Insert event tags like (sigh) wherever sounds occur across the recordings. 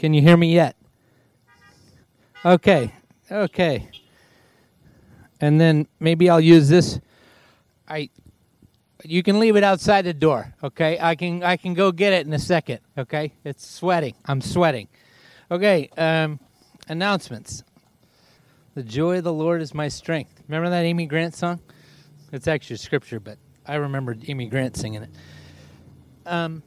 Can you hear me yet? Okay, okay. And then maybe I'll use this. I, you can leave it outside the door. Okay, I can I can go get it in a second. Okay, it's sweating. I'm sweating. Okay, um, announcements. The joy of the Lord is my strength. Remember that Amy Grant song? It's actually scripture, but I remember Amy Grant singing it. Um,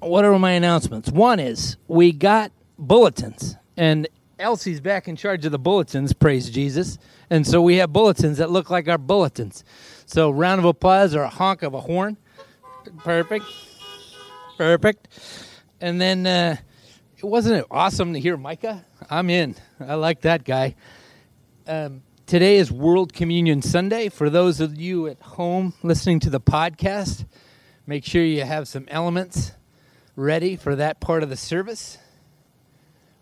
what are my announcements? One is we got bulletins, and Elsie's back in charge of the bulletins, praise Jesus. And so we have bulletins that look like our bulletins. So, round of applause or a honk of a horn. Perfect. Perfect. And then, uh, wasn't it awesome to hear Micah? I'm in. I like that guy. Um, today is World Communion Sunday. For those of you at home listening to the podcast, make sure you have some elements ready for that part of the service.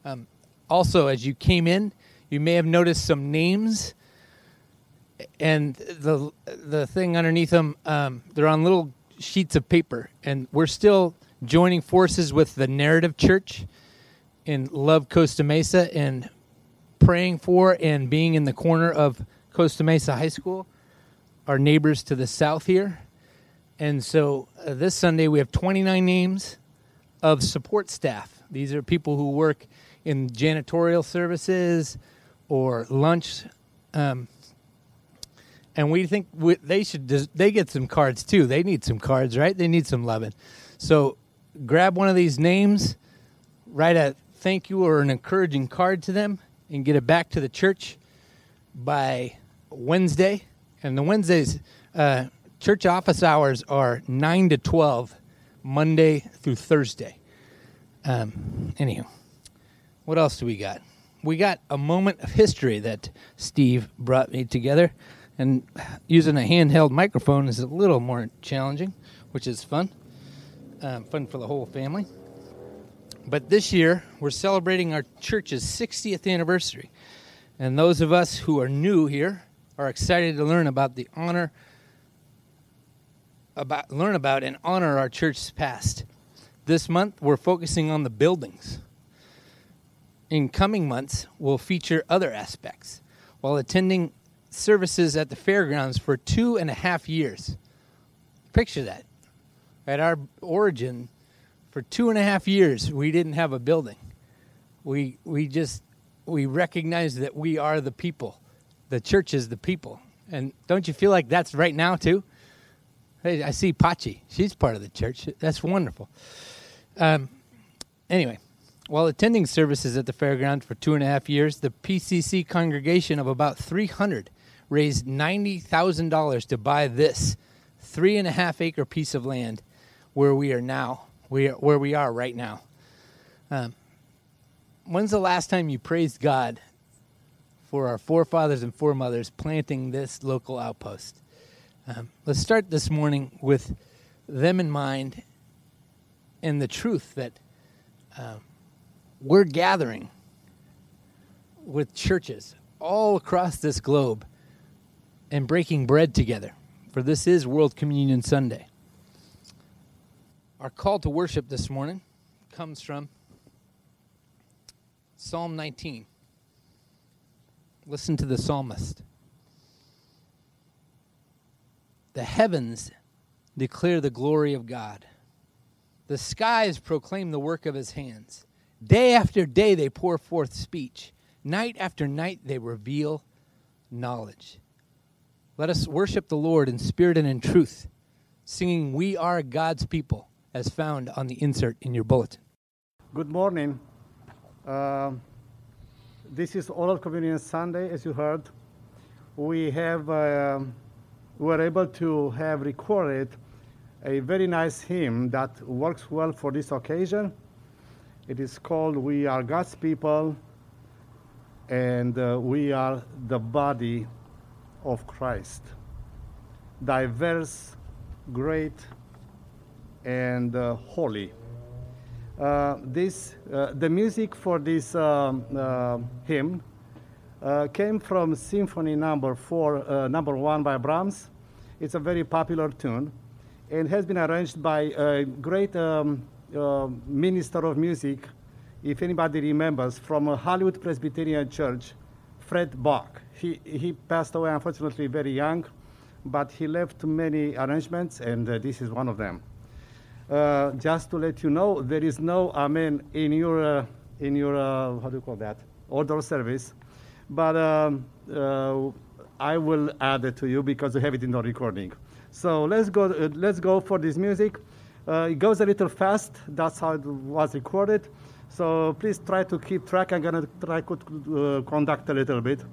Um, also, as you came in, you may have noticed some names, and the the thing underneath them, um, they're on little sheets of paper, and we're still joining forces with the Narrative Church in Love Costa Mesa and praying for and being in the corner of Costa Mesa High School, our neighbors to the south here. And so uh, this Sunday we have 29 names of support staff. These are people who work in janitorial services or lunch. Um, and we think we, they should they get some cards too. They need some cards, right? They need some loving. So grab one of these names, write a thank you or an encouraging card to them, and get it back to the church by Wednesday. And the Wednesdays, uh, church office hours are nine to twelve, Monday through Thursday. Um, anywho, what else do we got? We got a moment of history that Steve brought me together, and using a handheld microphone is a little more challenging, which is fun. Um, fun for the whole family. But this year, we're celebrating our church's 60th anniversary. And those of us who are new here are excited to learn about the honor about learn about and honor our church's past. This month we're focusing on the buildings. In coming months, we'll feature other aspects while attending services at the fairgrounds for two and a half years. Picture that. At our origin, for two and a half years, we didn't have a building. We we just we recognize that we are the people. The church is the people. And don't you feel like that's right now too? Hey, I see Pachi. She's part of the church. That's wonderful. Um, anyway, while attending services at the fairground for two and a half years, the PCC congregation of about 300 raised $90,000 to buy this three and a half acre piece of land where we are now, we are, where we are right now. Um, when's the last time you praised God for our forefathers and foremothers planting this local outpost? Um, let's start this morning with them in mind and the truth that uh, we're gathering with churches all across this globe and breaking bread together. For this is World Communion Sunday. Our call to worship this morning comes from Psalm 19. Listen to the psalmist. The heavens declare the glory of God. The skies proclaim the work of his hands. Day after day they pour forth speech. Night after night they reveal knowledge. Let us worship the Lord in spirit and in truth, singing, We are God's people, as found on the insert in your bulletin. Good morning. Uh, this is World Communion Sunday, as you heard. We have. Uh, were able to have recorded a very nice hymn that works well for this occasion. It is called We Are God's People and uh, We Are the Body of Christ. Diverse, great, and uh, holy. Uh, this, uh, the music for this um, uh, hymn uh, came from Symphony Number Four, uh, Number One by Brahms. It's a very popular tune, and has been arranged by a great um, uh, minister of music if anybody remembers, from a Hollywood Presbyterian Church, Fred Bock. He, he passed away, unfortunately, very young, but he left many arrangements, and uh, this is one of them. Uh, just to let you know, there is no amen in your, uh, in your how do you call that, order service, but um, uh, I will add it to you because we have it in the recording. So let's go, uh, let's go for this music. it goes a little fast, that's how it was recorded. So please try to keep track. I'm to try to conduct a little bit.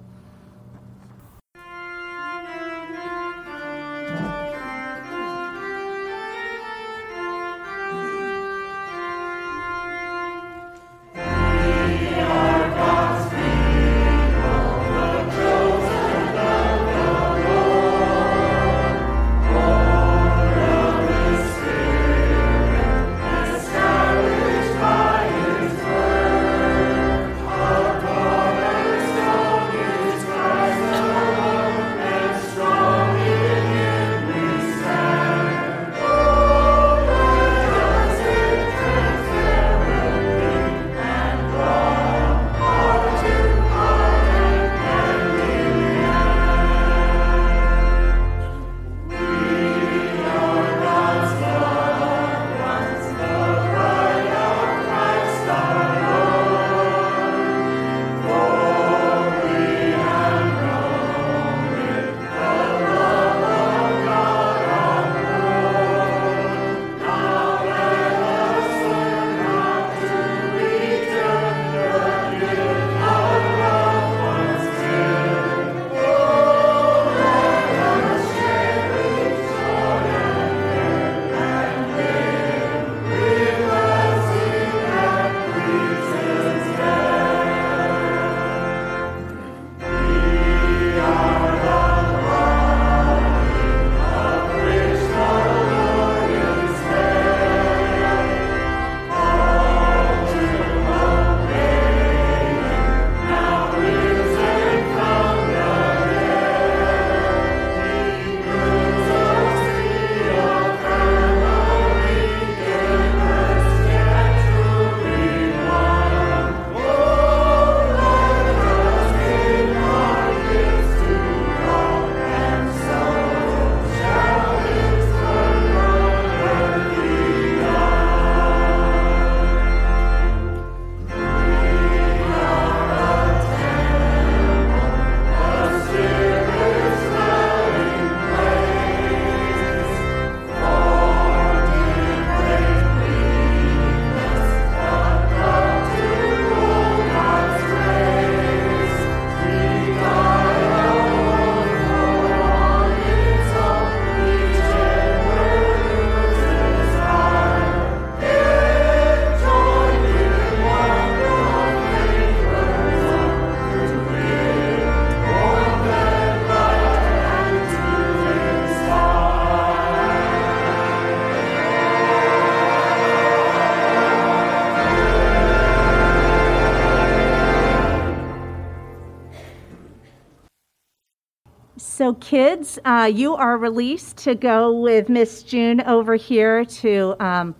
So, kids, uh, you are released to go with Miss June over here to um,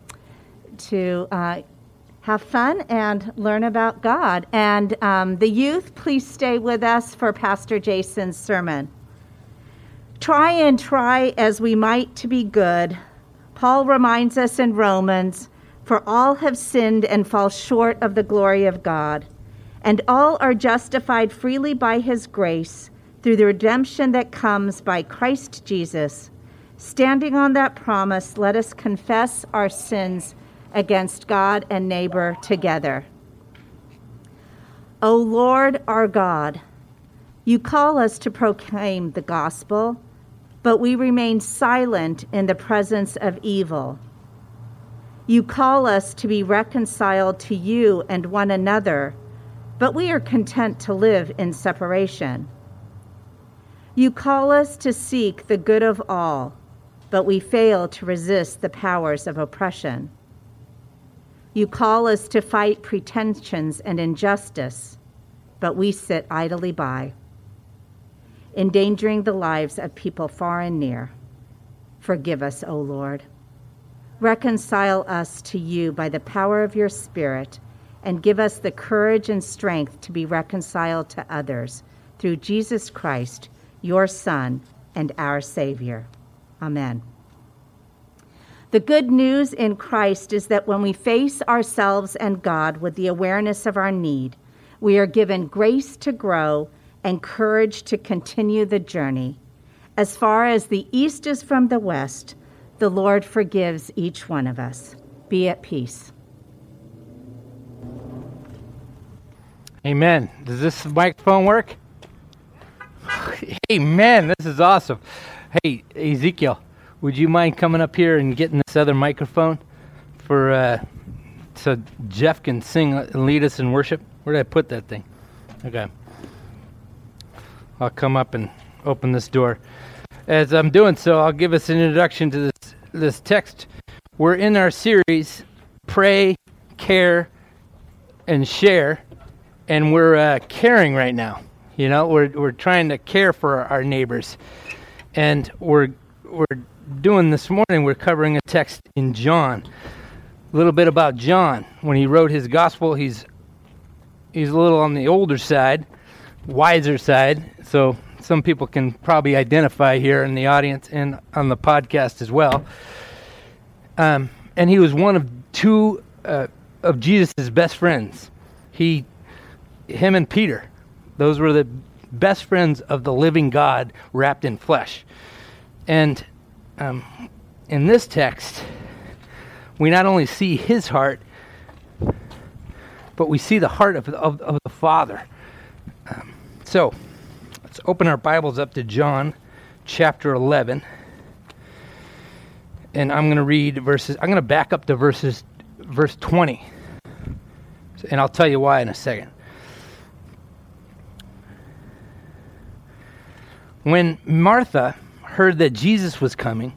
to uh, have fun and learn about God. And um, the youth, please stay with us for Pastor Jason's sermon. Try and try as we might to be good. Paul reminds us in Romans, for all have sinned and fall short of the glory of God, and all are justified freely by his grace through the redemption that comes by Christ Jesus. Standing on that promise, let us confess our sins against God and neighbor together. O Lord our God, you call us to proclaim the gospel, but we remain silent in the presence of evil. You call us to be reconciled to you and one another, but we are content to live in separation. You call us to seek the good of all, but we fail to resist the powers of oppression. You call us to fight pretensions and injustice, but we sit idly by, endangering the lives of people far and near. Forgive us, O Lord. Reconcile us to you by the power of your Spirit, and give us the courage and strength to be reconciled to others through Jesus Christ, your Son and our Savior. Amen. The good news in Christ is that when we face ourselves and God with the awareness of our need, we are given grace to grow and courage to continue the journey. As far as the east is from the west, the Lord forgives each one of us. Be at peace. Amen. Does this microphone work? (laughs) Amen. This is awesome. Hey, Ezekiel, would you mind coming up here and getting this other microphone for uh, so Jeff can sing and lead us in worship? Where did I put that thing? Okay. I'll come up and open this door. As I'm doing so, I'll give us an introduction to this this text. We're in our series, Pray, Care, and Share, and we're uh, caring right now. You know, we're we're trying to care for our neighbors, and we're we're doing this morning. We're covering a text in John, a little bit about John when he wrote his gospel. He's he's a little on the older side, wiser side. So some people can probably identify here in the audience and on the podcast as well. Um, and he was one of two uh, of Jesus' best friends. He, him and Peter those were the best friends of the living God wrapped in flesh. And um, in this text, we not only see his heart, but we see the heart of, of, of the Father. Um, so, let's open our Bibles up to John chapter 11. And I'm going to read verses, I'm going to back up to verses, verse 20. And I'll tell you why in a second. When Martha heard that Jesus was coming,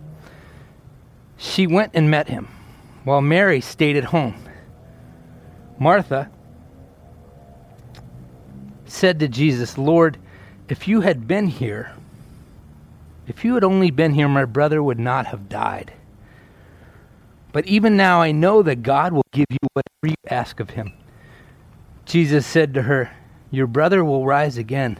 she went and met him, while Mary stayed at home. Martha said to Jesus, Lord, if you had been here, if you had only been here, my brother would not have died. But even now I know that God will give you whatever you ask of him. Jesus said to her, Your brother will rise again.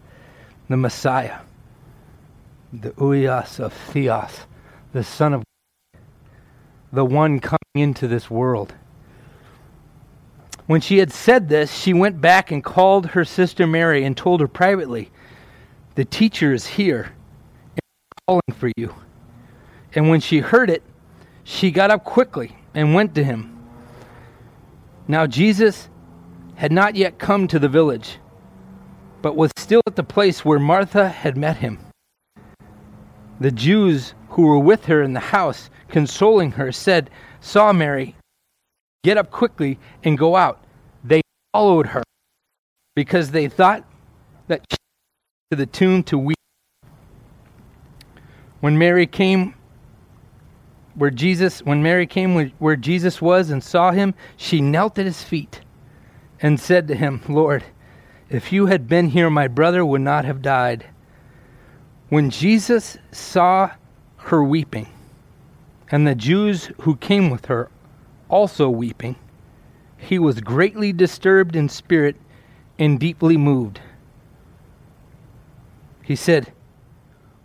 the Messiah, the Uias of Theos, the Son of God, the one coming into this world. When she had said this, she went back and called her sister Mary and told her privately, The teacher is here and calling for you. And when she heard it, she got up quickly and went to him. Now Jesus had not yet come to the village but was still at the place where Martha had met him. The Jews who were with her in the house, consoling her, said, Saw Mary, get up quickly and go out. They followed her because they thought that she to the tomb to weep. When Mary came where Jesus, when Mary came where Jesus was and saw him, she knelt at his feet and said to him, Lord, if you had been here, my brother would not have died. When Jesus saw her weeping, and the Jews who came with her also weeping, he was greatly disturbed in spirit and deeply moved. He said,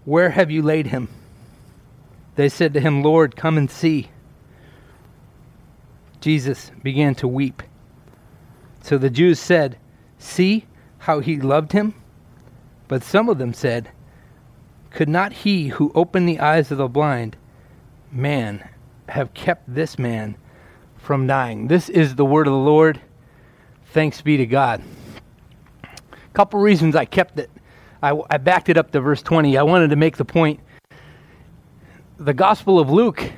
Where have you laid him? They said to him, Lord, come and see. Jesus began to weep. So the Jews said, See, how he loved him? But some of them said, Could not he who opened the eyes of the blind man have kept this man from dying? This is the word of the Lord. Thanks be to God. A couple reasons I kept it. I, I backed it up to verse 20. I wanted to make the point. The Gospel of Luke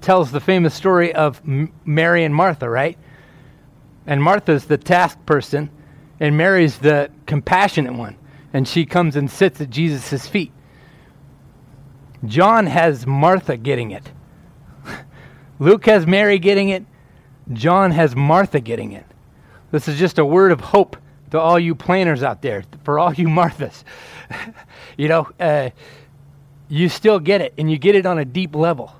tells the famous story of Mary and Martha, right? And Martha's the task person, and Mary's the compassionate one. And she comes and sits at Jesus' feet. John has Martha getting it. (laughs) Luke has Mary getting it. John has Martha getting it. This is just a word of hope to all you planners out there, for all you Marthas. (laughs) you know, uh, you still get it, and you get it on a deep level.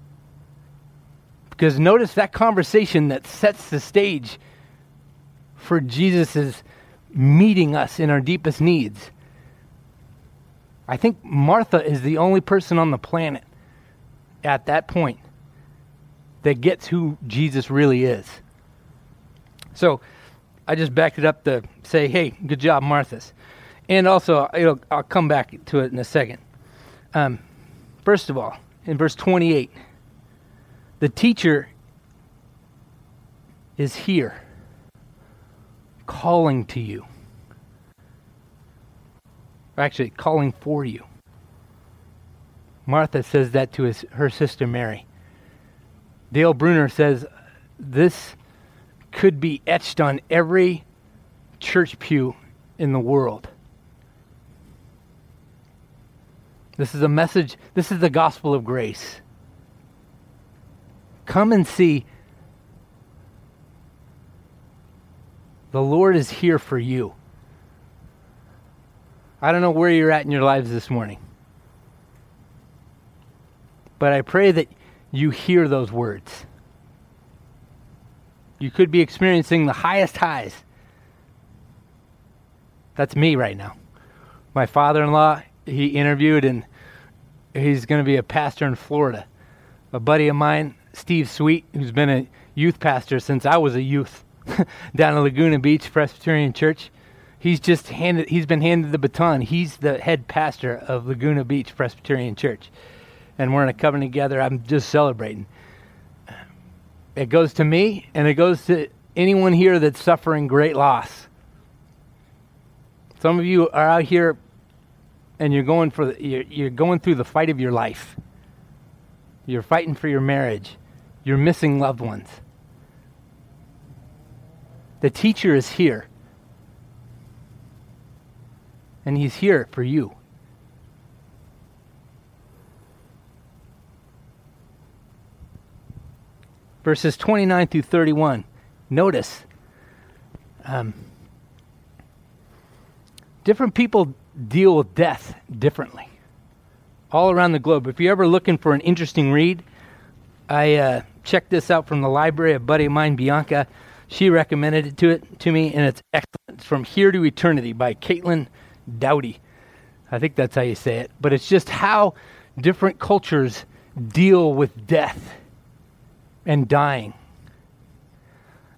Because notice that conversation that sets the stage for Jesus' meeting us in our deepest needs. I think Martha is the only person on the planet at that point that gets who Jesus really is. So I just backed it up to say, hey, good job, Martha's. And also, I'll come back to it in a second. Um, first of all, in verse 28, the teacher is here calling to you. Or actually, calling for you. Martha says that to his, her sister Mary. Dale Bruner says this could be etched on every church pew in the world. This is a message, this is the gospel of grace. Come and see. The Lord is here for you. I don't know where you're at in your lives this morning. But I pray that you hear those words. You could be experiencing the highest highs. That's me right now. My father in law, he interviewed, and he's going to be a pastor in Florida. A buddy of mine, Steve Sweet, who's been a youth pastor since I was a youth (laughs) down at Laguna Beach Presbyterian Church. He's just handed he's been handed the baton. He's the head pastor of Laguna Beach Presbyterian Church. And we're in a covenant together. I'm just celebrating. It goes to me and it goes to anyone here that's suffering great loss. Some of you are out here and you're going for the, you're, you're going through the fight of your life. You're fighting for your marriage. You're missing loved ones. The teacher is here. And he's here for you. Verses 29 through 31. Notice, um, different people deal with death differently all around the globe. If you're ever looking for an interesting read, I uh, checked this out from the library. Of a buddy of mine, Bianca, she recommended it to it to me, and it's excellent. It's from Here to Eternity by Caitlin Doughty. I think that's how you say it. But it's just how different cultures deal with death and dying.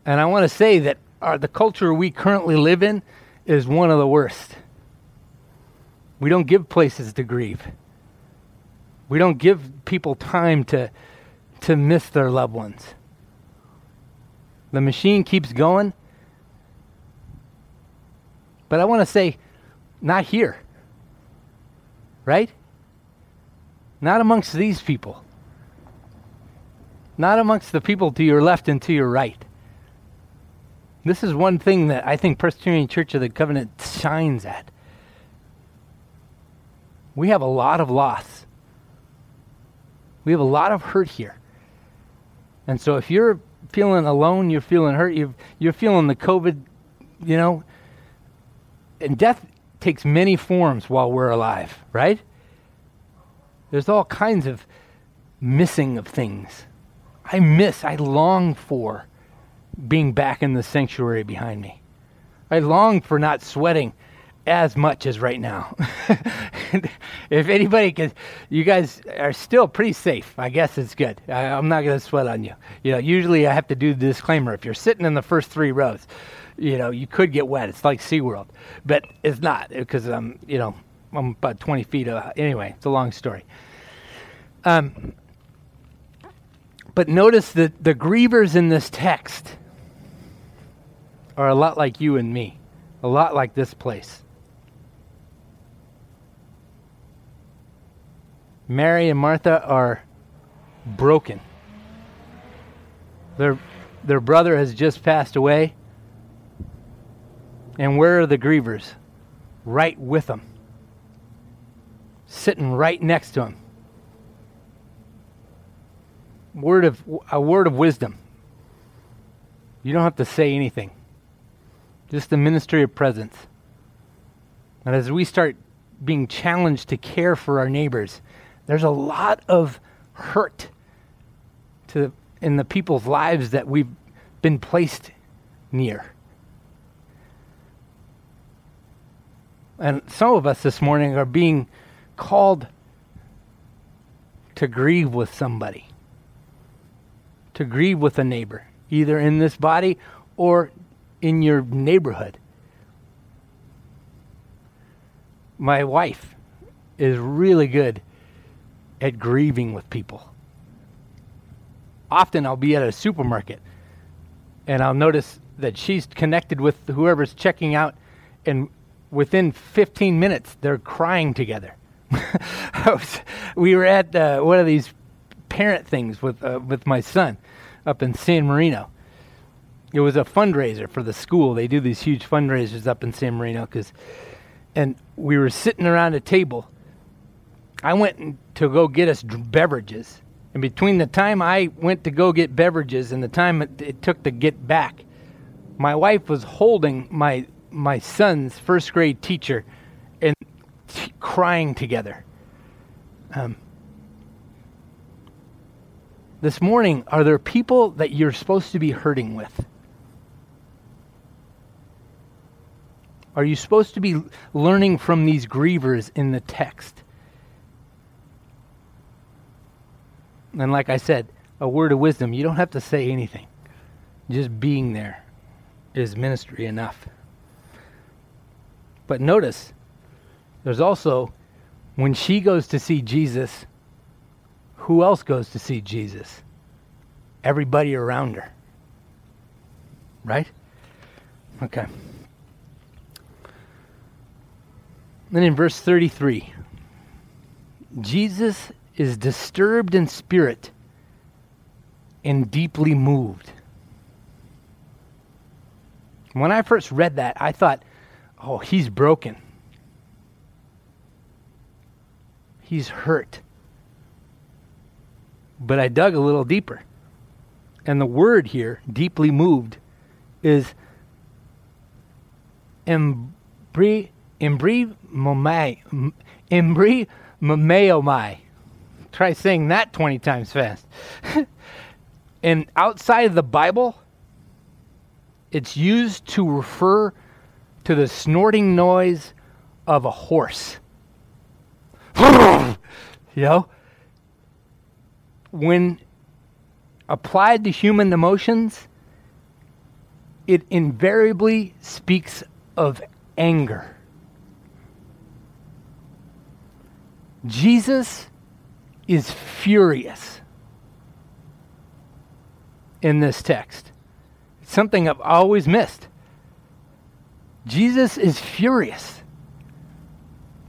And I want to say that our, the culture we currently live in is one of the worst. We don't give places to grieve. We don't give people time to, to miss their loved ones. The machine keeps going. But I want to say, not here. Right? Not amongst these people. Not amongst the people to your left and to your right. This is one thing that I think Presbyterian Church of the Covenant shines at. We have a lot of loss. We have a lot of hurt here. And so if you're feeling alone, you're feeling hurt, you're, you're feeling the COVID, you know, and death takes many forms while we're alive, right? There's all kinds of missing of things. I miss, I long for being back in the sanctuary behind me. I long for not sweating as much as right now. (laughs) if anybody can, you guys are still pretty safe. I guess it's good. I, am not going to sweat on you. You know, usually I have to do the disclaimer. If you're sitting in the first three rows, you know, you could get wet. It's like SeaWorld, but it's not because I'm, you know, I'm about 20 feet. Uh, anyway, it's a long story. Um, but notice that the grievers in this text are a lot like you and me, a lot like this place. Mary and Martha are broken. Their, their brother has just passed away. And where are the grievers? Right with them, sitting right next to him. Word of a word of wisdom. You don't have to say anything. Just the ministry of presence. And as we start being challenged to care for our neighbors, there's a lot of hurt to in the people's lives that we've been placed near. And some of us this morning are being called to grieve with somebody, to grieve with a neighbor, either in this body or in your neighborhood. My wife is really good at grieving with people. Often I'll be at a supermarket and I'll notice that she's connected with whoever's checking out, and within 15 minutes, they're crying together. (laughs) was, we were at uh, one of these parent things with, uh, with my son up in San Marino. It was a fundraiser for the school. They do these huge fundraisers up in San Marino because, and we were sitting around a table. I went to go get us beverages, and between the time I went to go get beverages and the time it, it took to get back, my wife was holding my my son's first grade teacher and t- crying together. Um, this morning, are there people that you're supposed to be hurting with? Are you supposed to be learning from these grievers in the text? And like I said, a word of wisdom, you don't have to say anything. Just being there is ministry enough. But notice, there's also, when she goes to see Jesus, who else goes to see Jesus? Everybody around her. Right? Okay. Then in verse 33, Jesus is disturbed in spirit and deeply moved. When I first read that, I thought, oh, he's broken. He's hurt. But I dug a little deeper. And the word here, deeply moved, is embri, embri momai, embri momeomai. Try saying that 20 times fast. (laughs) and outside of the Bible, it's used to refer to the snorting noise of a horse. (laughs) you know? When applied to human emotions, it invariably speaks of anger. Jesus is furious in this text. It's something I've always missed. Jesus is furious.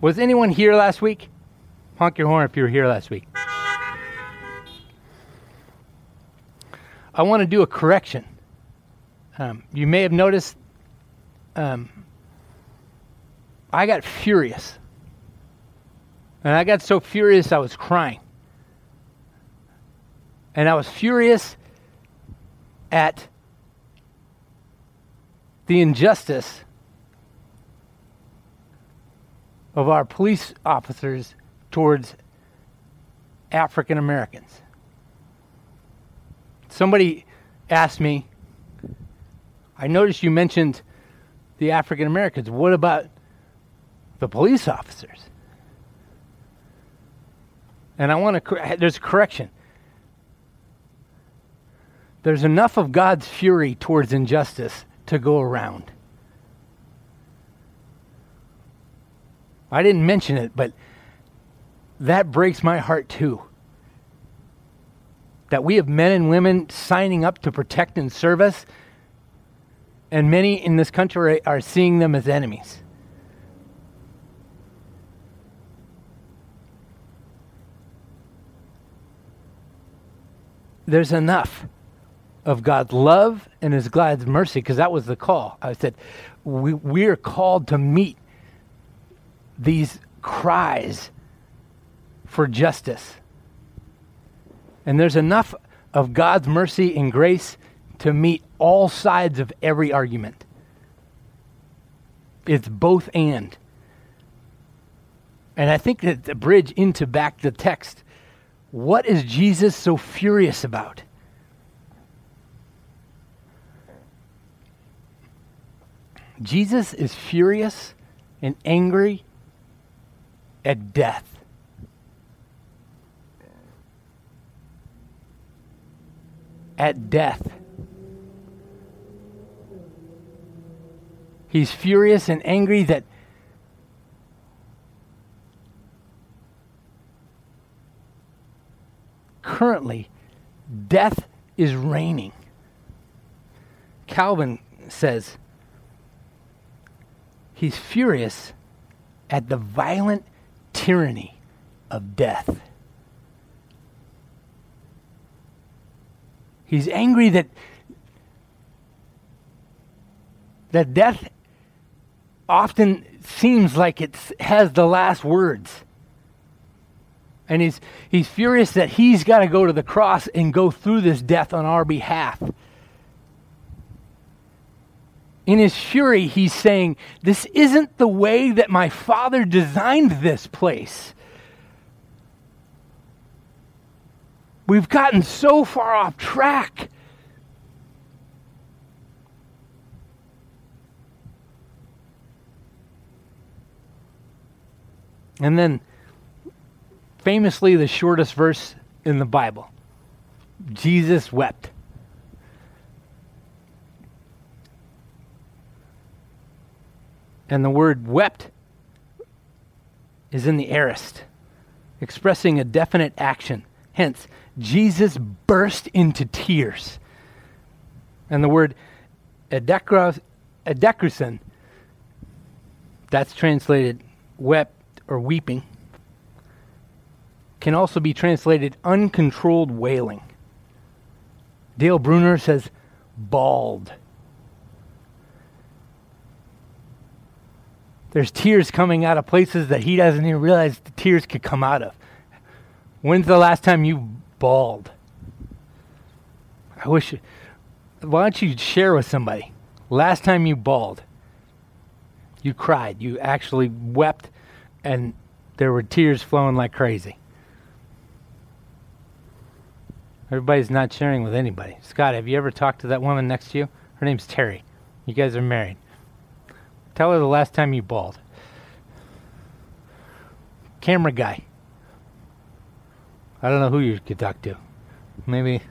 Was anyone here last week? Honk your horn if you were here last week. I want to do a correction. Um, you may have noticed um, I got furious. And I got so furious I was crying. And I was furious at the injustice of our police officers towards African Americans. Somebody asked me, I noticed you mentioned the African Americans. What about the police officers? And I want to, there's a correction. There's enough of God's fury towards injustice to go around. I didn't mention it, but that breaks my heart too. That we have men and women signing up to protect and serve us, and many in this country are seeing them as enemies. There's enough of God's love and his God's mercy, because that was the call. I said, we, we are called to meet these cries for justice. And there's enough of God's mercy and grace to meet all sides of every argument. It's both and. And I think that the bridge into back the text, what is Jesus so furious about? Jesus is furious and angry at death. At death. He's furious and angry that currently death is reigning. Calvin says he's furious at the violent tyranny of death. He's angry that that death often seems like it has the last words. And he's, he's furious that he's got to go to the cross and go through this death on our behalf. In his fury, he's saying, This isn't the way that my father designed this place. We've gotten so far off track. And then, famously, the shortest verse in the Bible Jesus wept. And the word wept is in the aorist, expressing a definite action. Hence, Jesus burst into tears. And the word edekrusen, that's translated wept or weeping can also be translated uncontrolled wailing. Dale Bruner says bawled. There's tears coming out of places that he doesn't even realize the tears could come out of. When's the last time you bawled? I wish. Why don't you share with somebody? Last time you bawled, you cried, you actually wept and there were tears flowing like crazy. Everybody's not sharing with anybody. Scott, have you ever talked to that woman next to you? Her name's Terry. You guys are married. Tell her the last time you bawled. Camera guy. I don't know who you could talk to. Maybe,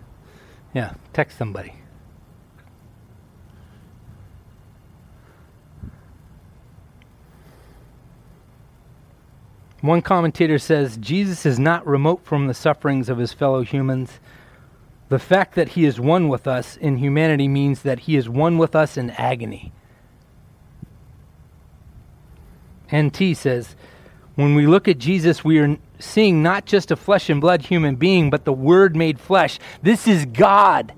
yeah, text somebody. One commentator says Jesus is not remote from the sufferings of his fellow humans. The fact that he is one with us in humanity means that he is one with us in agony. NT says, when we look at Jesus, we are seeing not just a flesh and blood human being, but the Word made flesh. This is God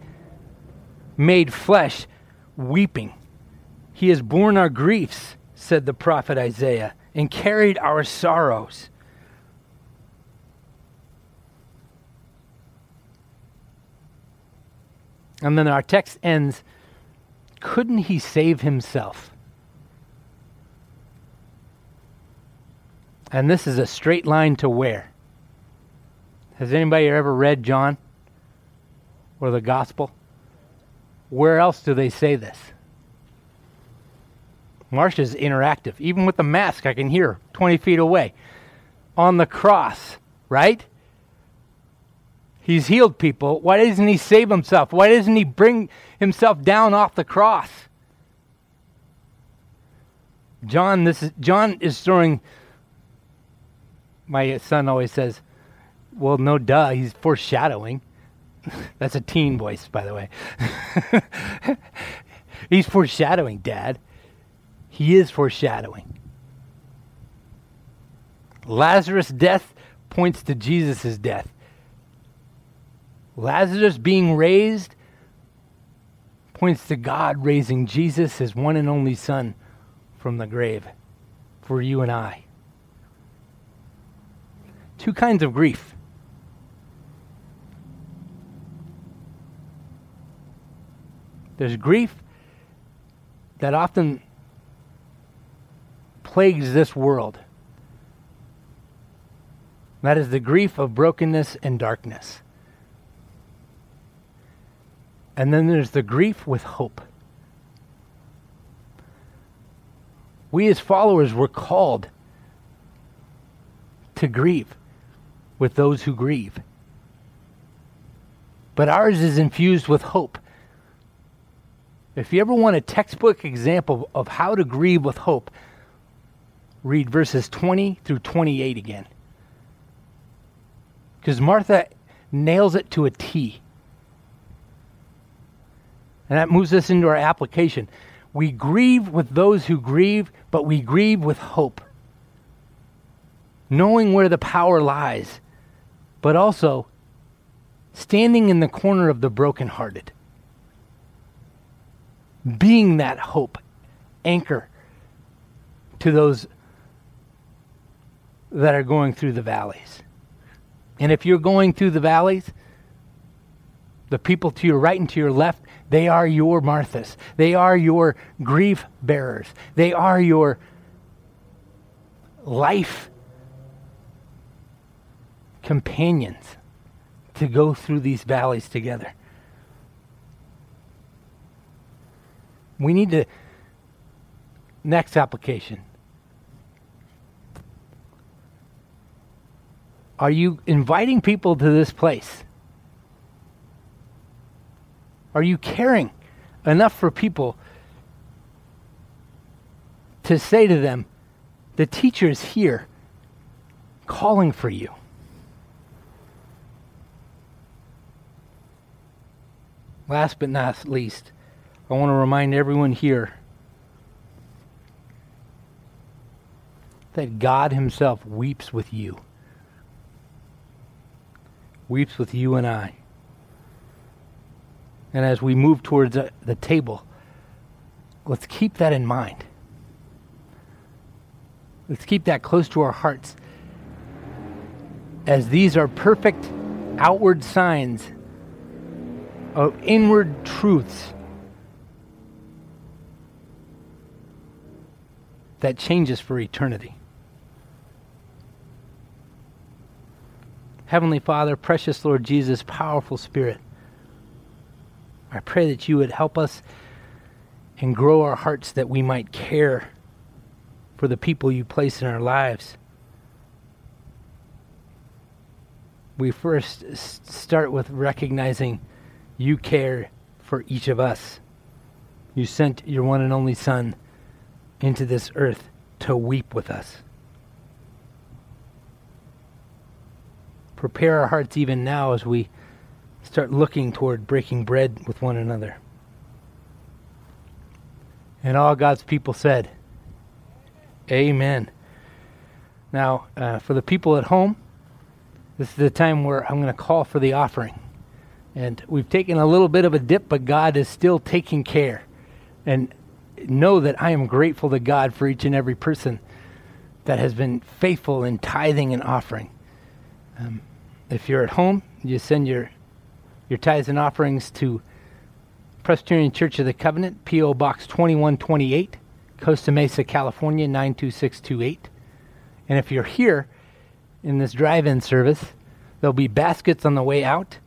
made flesh, weeping. He has borne our griefs, said the prophet Isaiah and carried our sorrows. And then our text ends couldn't he save himself? And this is a straight line to where? Has anybody ever read John or the gospel? Where else do they say this? Marsha's interactive. Even with the mask, I can hear 20 feet away. On the cross, right? He's healed people. Why doesn't he save himself? Why doesn't he bring himself down off the cross? John, this is John is throwing my son always says, Well, no duh, he's foreshadowing. (laughs) That's a teen voice, by the way. (laughs) he's foreshadowing, Dad. He is foreshadowing. Lazarus' death points to Jesus' death. Lazarus being raised points to God raising Jesus, his one and only Son, from the grave for you and I. Two kinds of grief. There's grief that often plagues this world. That is the grief of brokenness and darkness. And then there's the grief with hope. We as followers were called to grieve with those who grieve. But ours is infused with hope. If you ever want a textbook example of how to grieve with hope, read verses 20 through 28 again. Because Martha nails it to a T. And that moves us into our application. We grieve with those who grieve, but we grieve with hope. Knowing where the power lies, but also standing in the corner of the brokenhearted. Being that hope anchor to those that are going through the valleys. And if you're going through the valleys, the people to your right and to your left, they are your Marthas. They are your grief bearers. They are your life companions to go through these valleys together. We need to, next application. Are you inviting people to this place? Are you caring enough for people to say to them, the teacher is here calling for you? Last but not least, I want to remind everyone here that God Himself weeps with you. Weeps with you and I. And as we move towards the table, let's keep that in mind. Let's keep that close to our hearts. As these are perfect outward signs of inward truths that changes for eternity. Heavenly Father, precious Lord Jesus, powerful Spirit, I pray that you would help us and grow our hearts that we might care for the people you place in our lives. We first start with recognizing you care for each of us. You sent your one and only Son into this earth to weep with us. Prepare our hearts even now as we start looking toward breaking bread with one another. And all God's people said, Amen. Now, uh, for the people at home, this is the time where I'm going to call for the offering. And we've taken a little bit of a dip, but God is still taking care. And know that I am grateful to God for each and every person that has been faithful in tithing and offering. Um, if you're at home, you send your your tithes and offerings to Presbyterian Church of the Covenant, P.O. Box 2128, Costa Mesa, California 92628. And if you're here in this drive in service, there'll be baskets on the way out,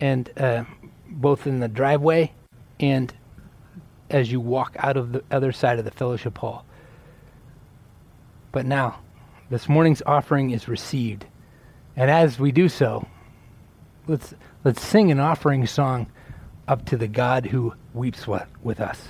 and uh, both in the driveway and as you walk out of the other side of the fellowship hall. But now, this morning's offering is received. And as we do so, let's let's sing an offering song up to the God who weeps with, with us.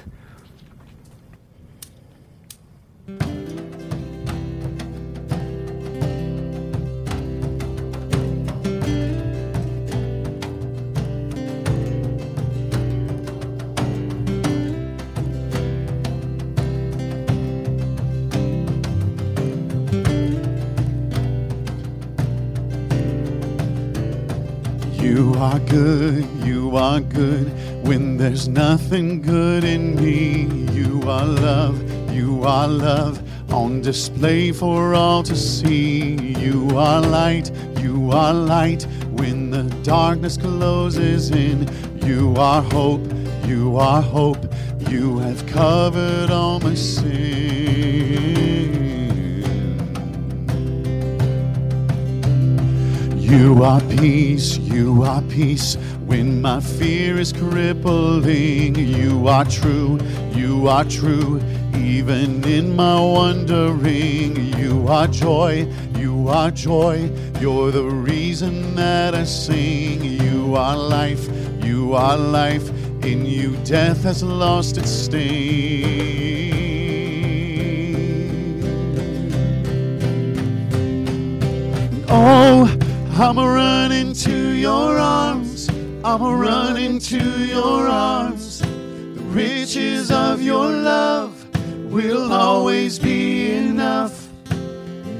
Are good, you are good when there's nothing good in me. You are love, you are love on display for all to see. You are light, you are light when the darkness closes in. You are hope, you are hope. You have covered all my sin. You are peace, you are peace when my fear is crippling. You are true, you are true, even in my wondering, You are joy, you are joy, you're the reason that I sing. You are life, you are life, in you death has lost its sting. Oh, I'ma run into your arms. I'ma run into your arms. The riches of your love will always be enough.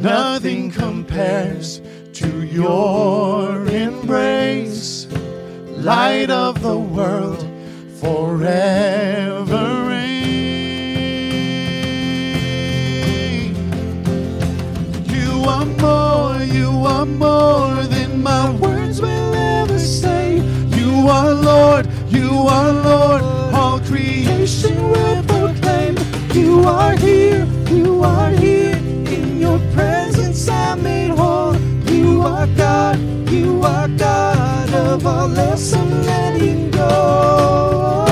Nothing compares to your embrace. Light of the world forever reign. You are more, you are more You are here, you are here, in your presence I'm made whole. You are God, you are God of all I'm letting go.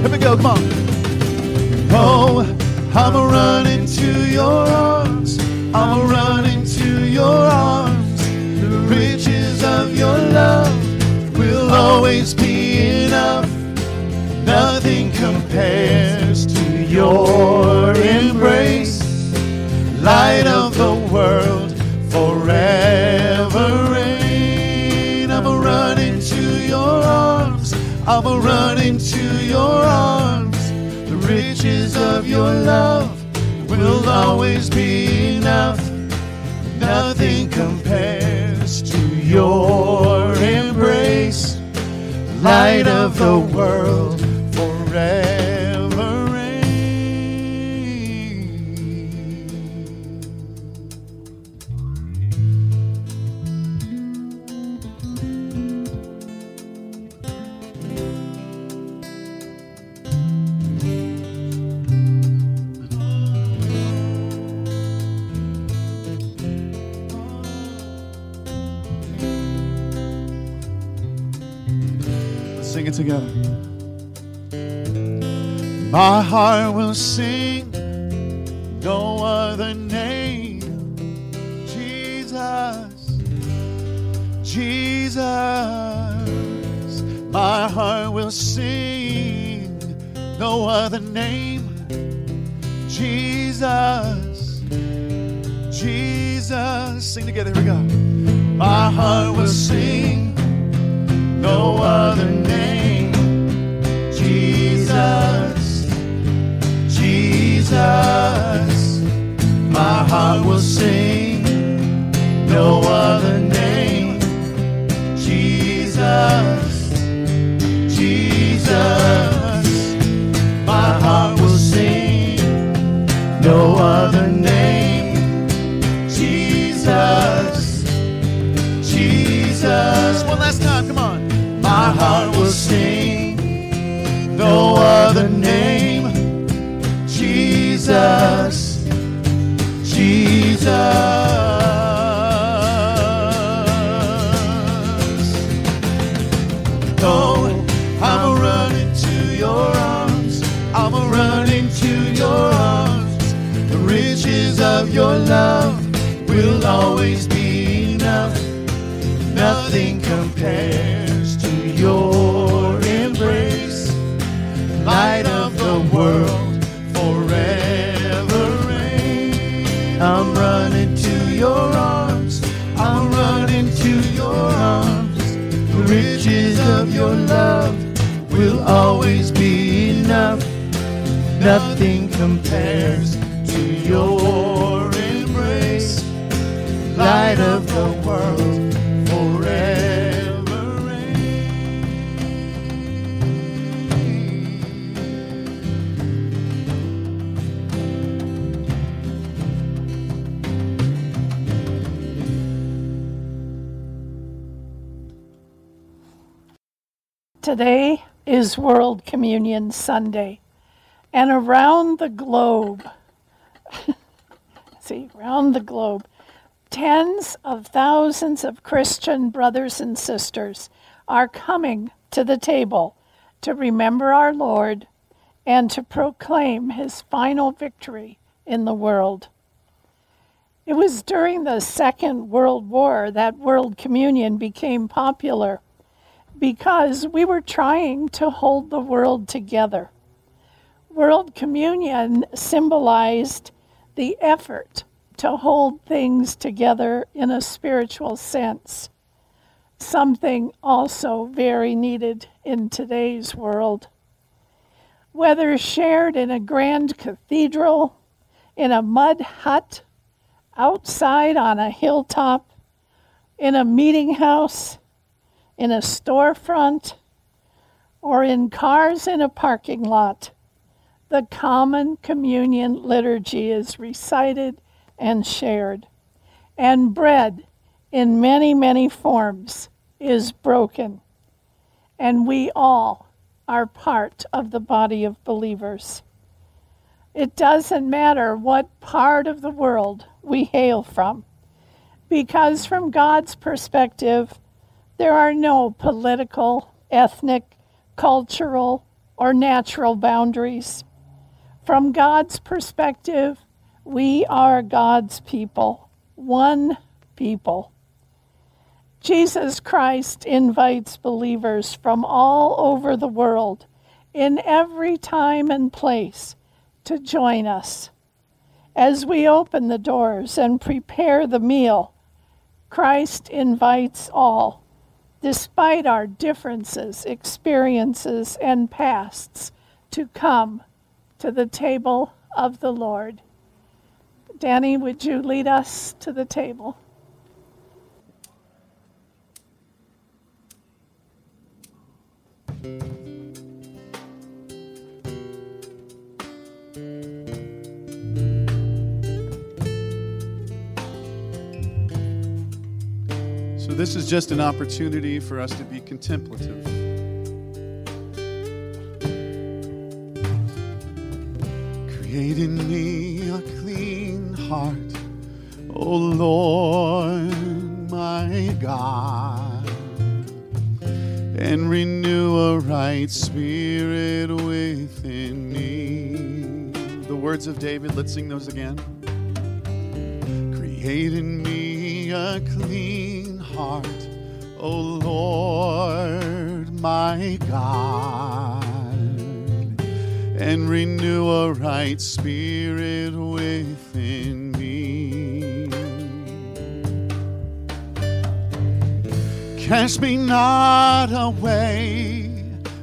Here we go, come on. Oh, I'ma run into your arms. I'ma run into your arms. The riches of your love will always to your embrace. Light of the world forever reign. I'ma run into your arms. I'ma run into your arms. The riches of your love will always be enough. Nothing compares to your embrace. Light of the world forever My heart will sing no other name. Jesus, Jesus. My heart will sing no other name. Jesus, Jesus. Sing together, here we go. My heart will sing no other name. Jesus, Jesus. My heart will sing no other name. Jesus, Jesus. My heart will sing no other name. Jesus. Jesus. One last time, come on. My heart will sing no other name. Jesus. Jesus. Oh, I'ma run into your arms. I'ma run into your arms. The riches of your love will always be enough. Nothing compares Nothing compares to your embrace, light of the world forever. Today is World Communion Sunday and around the globe, (laughs) see, around the globe, tens of thousands of Christian brothers and sisters are coming to the table to remember our Lord and to proclaim his final victory in the world. It was during the Second World War that World Communion became popular because we were trying to hold the world together. World Communion symbolized the effort to hold things together in a spiritual sense, something also very needed in today's world. Whether shared in a grand cathedral, in a mud hut, outside on a hilltop, in a meeting house, in a storefront, or in cars in a parking lot, the common communion liturgy is recited and shared. And bread, in many, many forms, is broken. And we all are part of the body of believers. It doesn't matter what part of the world we hail from, because from God's perspective, there are no political, ethnic, cultural, or natural boundaries. From God's perspective, we are God's people, one people. Jesus Christ invites believers from all over the world, in every time and place, to join us. As we open the doors and prepare the meal, Christ invites all, despite our differences, experiences, and pasts, to come to the table of the Lord. Danny, would you lead us to the table? So, this is just an opportunity for us to be contemplative. Create in me a clean heart, O Lord, my God, and renew a right spirit within me. The words of David, let's sing those again. Create in me a clean heart, O Lord, my God, and renew a right spirit within me. Cast me not away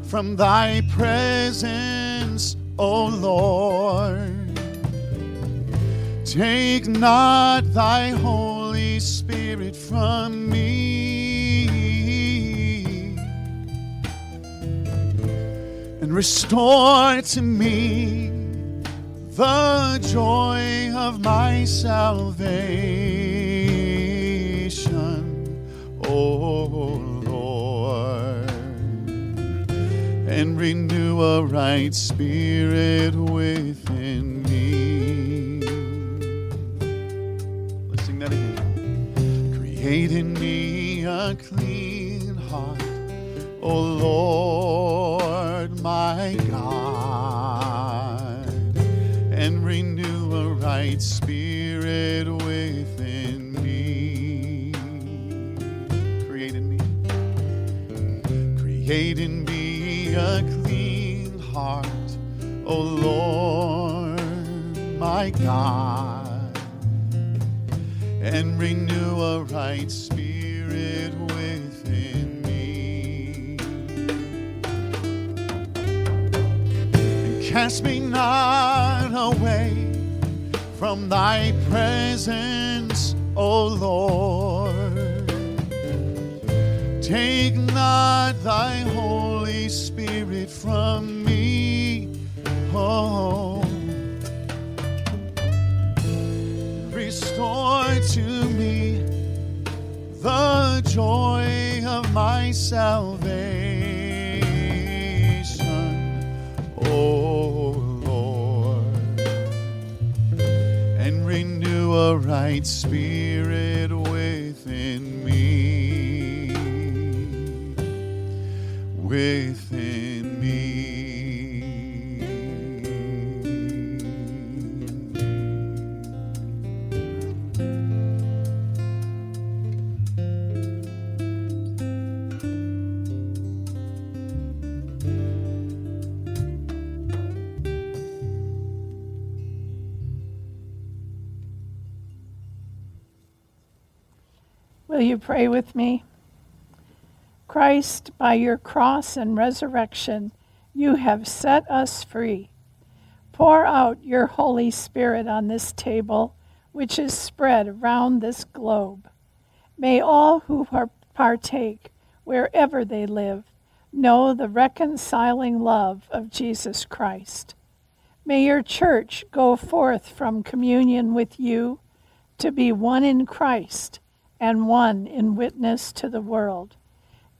from thy presence, O Lord. Take not thy Holy Spirit from me restore to me the joy of my salvation, O Lord, and renew a right spirit within me. Let's sing that again. Create in me a clean heart, O Lord, my God, and renew a right spirit within me. Create in me, create in me a clean heart, O Lord, my God and renew a right spirit within cast me not away from thy presence, O Lord. Take not thy Holy Spirit from me, oh. restore to me the joy of my salvation. A right spirit within me. Within pray with me? Christ, by your cross and resurrection, you have set us free. Pour out your Holy Spirit on this table, which is spread around this globe. May all who partake, wherever they live, know the reconciling love of Jesus Christ. May your church go forth from communion with you to be one in Christ and one in witness to the world.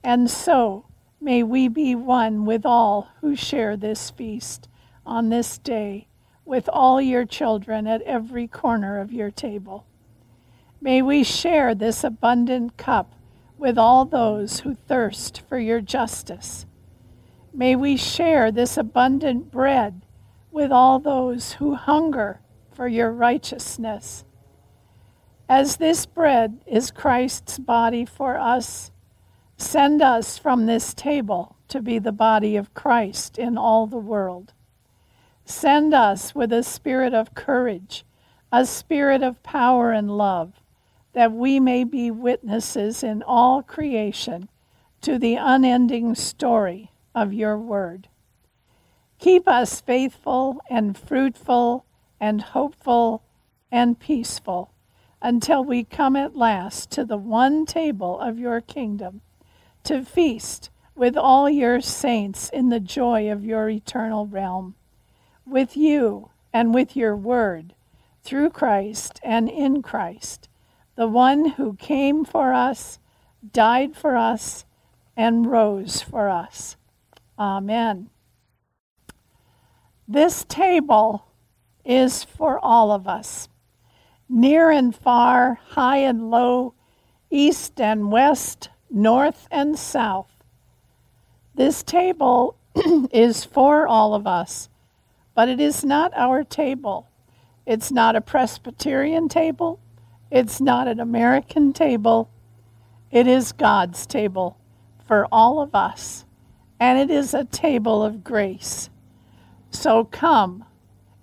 And so may we be one with all who share this feast on this day, with all your children at every corner of your table. May we share this abundant cup with all those who thirst for your justice. May we share this abundant bread with all those who hunger for your righteousness. As this bread is Christ's body for us, send us from this table to be the body of Christ in all the world. Send us with a spirit of courage, a spirit of power and love, that we may be witnesses in all creation to the unending story of your word. Keep us faithful and fruitful and hopeful and peaceful until we come at last to the one table of your kingdom to feast with all your saints in the joy of your eternal realm. With you and with your word, through Christ and in Christ, the one who came for us, died for us, and rose for us. Amen. This table is for all of us, near and far, high and low, east and west, north and south. This table (clears throat) is for all of us, but it is not our table. It's not a Presbyterian table. It's not an American table. It is God's table for all of us, and it is a table of grace. So come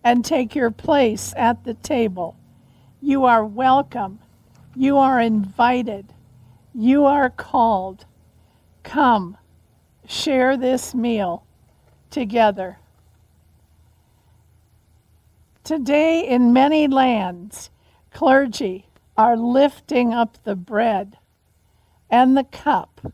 and take your place at the table. You are welcome. You are invited. You are called. Come, share this meal together. Today, in many lands, clergy are lifting up the bread and the cup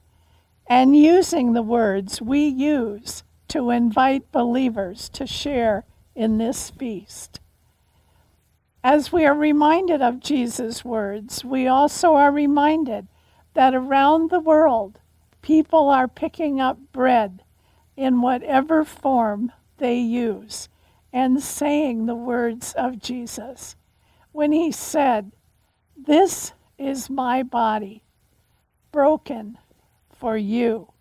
and using the words we use to invite believers to share in this feast. As we are reminded of Jesus' words, we also are reminded that around the world, people are picking up bread in whatever form they use and saying the words of Jesus when he said, This is my body, broken for you.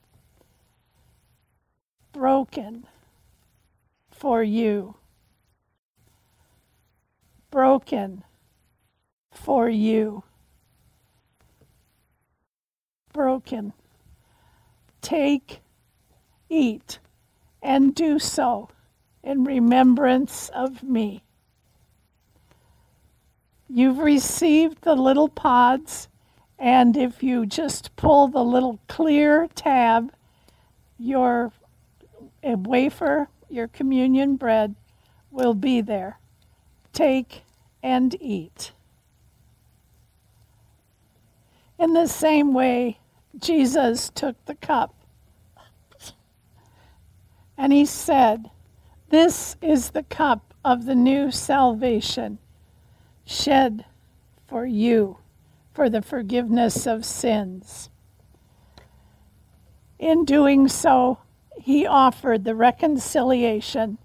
Broken for you. Broken for you. Broken. Take, eat, and do so in remembrance of me. You've received the little pods, and if you just pull the little clear tab, your wafer, your communion bread, will be there. Take and eat. In the same way, Jesus took the cup and he said, This is the cup of the new salvation, shed for you for the forgiveness of sins. In doing so, he offered the reconciliation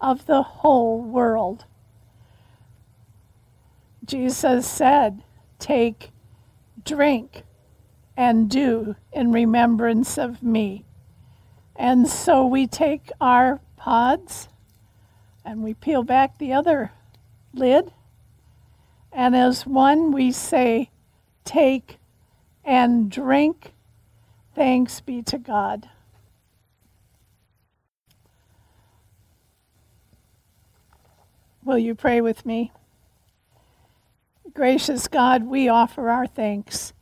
of the whole world. Jesus said, Take, drink, and do in remembrance of me. And so we take our pods and we peel back the other lid. And as one, we say, Take and drink. Thanks be to God. Will you pray with me? Gracious God, we offer our thanks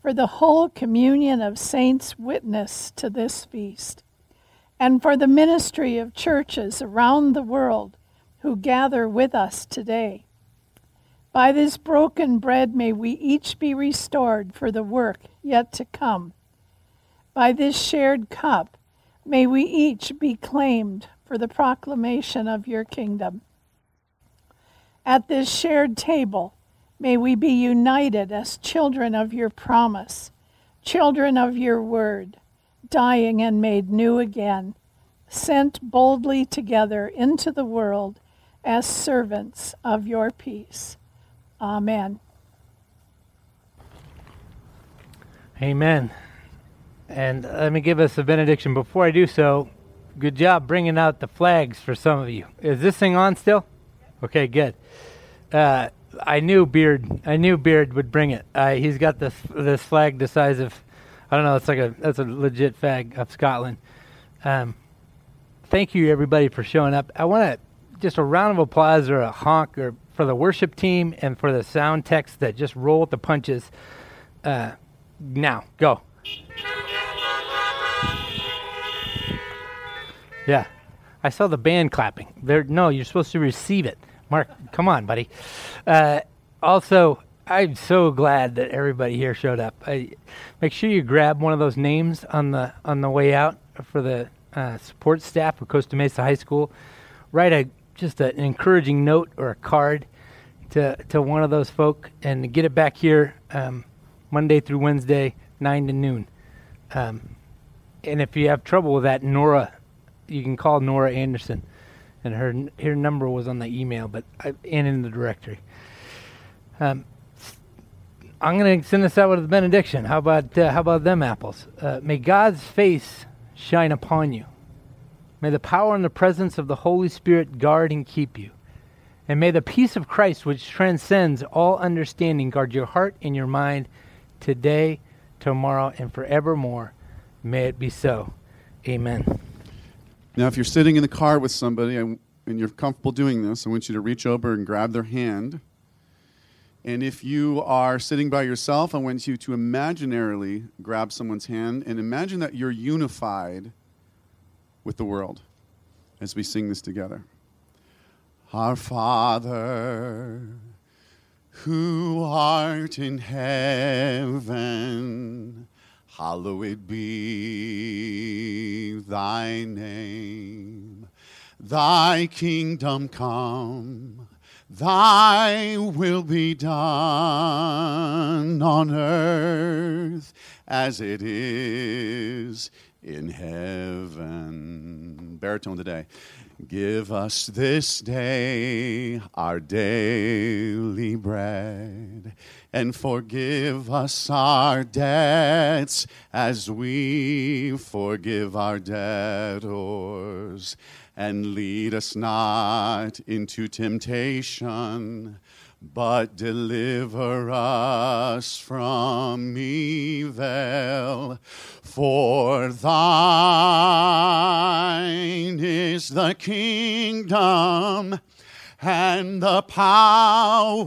for the whole communion of saints witness to this feast, and for the ministry of churches around the world who gather with us today. By this broken bread may we each be restored for the work yet to come. By this shared cup may we each be claimed for the proclamation of your kingdom. At this shared table, may we be united as children of your promise, children of your word, dying and made new again, sent boldly together into the world as servants of your peace. Amen. Amen. And let me give us a benediction. Before I do so, good job bringing out the flags for some of you. Is this thing on still? Okay, good. Uh, I knew Beard. I knew Beard would bring it. Uh, he's got this this flag the size of, I don't know. It's like a that's a legit flag of Scotland. Um, thank you everybody for showing up. I want to just a round of applause or a honk or for the worship team and for the sound techs that just roll the punches. Uh, now go. Yeah, I saw the band clapping. There, no, you're supposed to receive it. Mark, come on, buddy. Uh, also, I'm so glad that everybody here showed up. I, make sure you grab one of those names on the on the way out for the uh, support staff of Costa Mesa High School. Write a just an encouraging note or a card to to one of those folk and get it back here um, Monday through Wednesday, nine to noon. Um, and if you have trouble with that, Nora you can call Nora Anderson, and her her number was on the email, but I, and in the directory. Um, I'm going to send this out with a benediction. How about uh, how about them apples? Uh, may God's face shine upon you. May the power and the presence of the Holy Spirit guard and keep you. And may the peace of Christ, which transcends all understanding, guard your heart and your mind today, tomorrow, and forevermore. May it be so. Amen. Now, if you're sitting in the car with somebody and you're comfortable doing this, I want you to reach over and grab their hand. And if you are sitting by yourself, I want you to imaginarily grab someone's hand and imagine that you're unified with the world as we sing this together. Our Father, who art in heaven, Hallowed be thy name. Thy kingdom come, thy will be done on earth as it is in heaven. Baritone today. Give us this day our daily bread and forgive us our debts as we forgive our debtors. And lead us not into temptation, but deliver us from evil. For thine is the kingdom and the power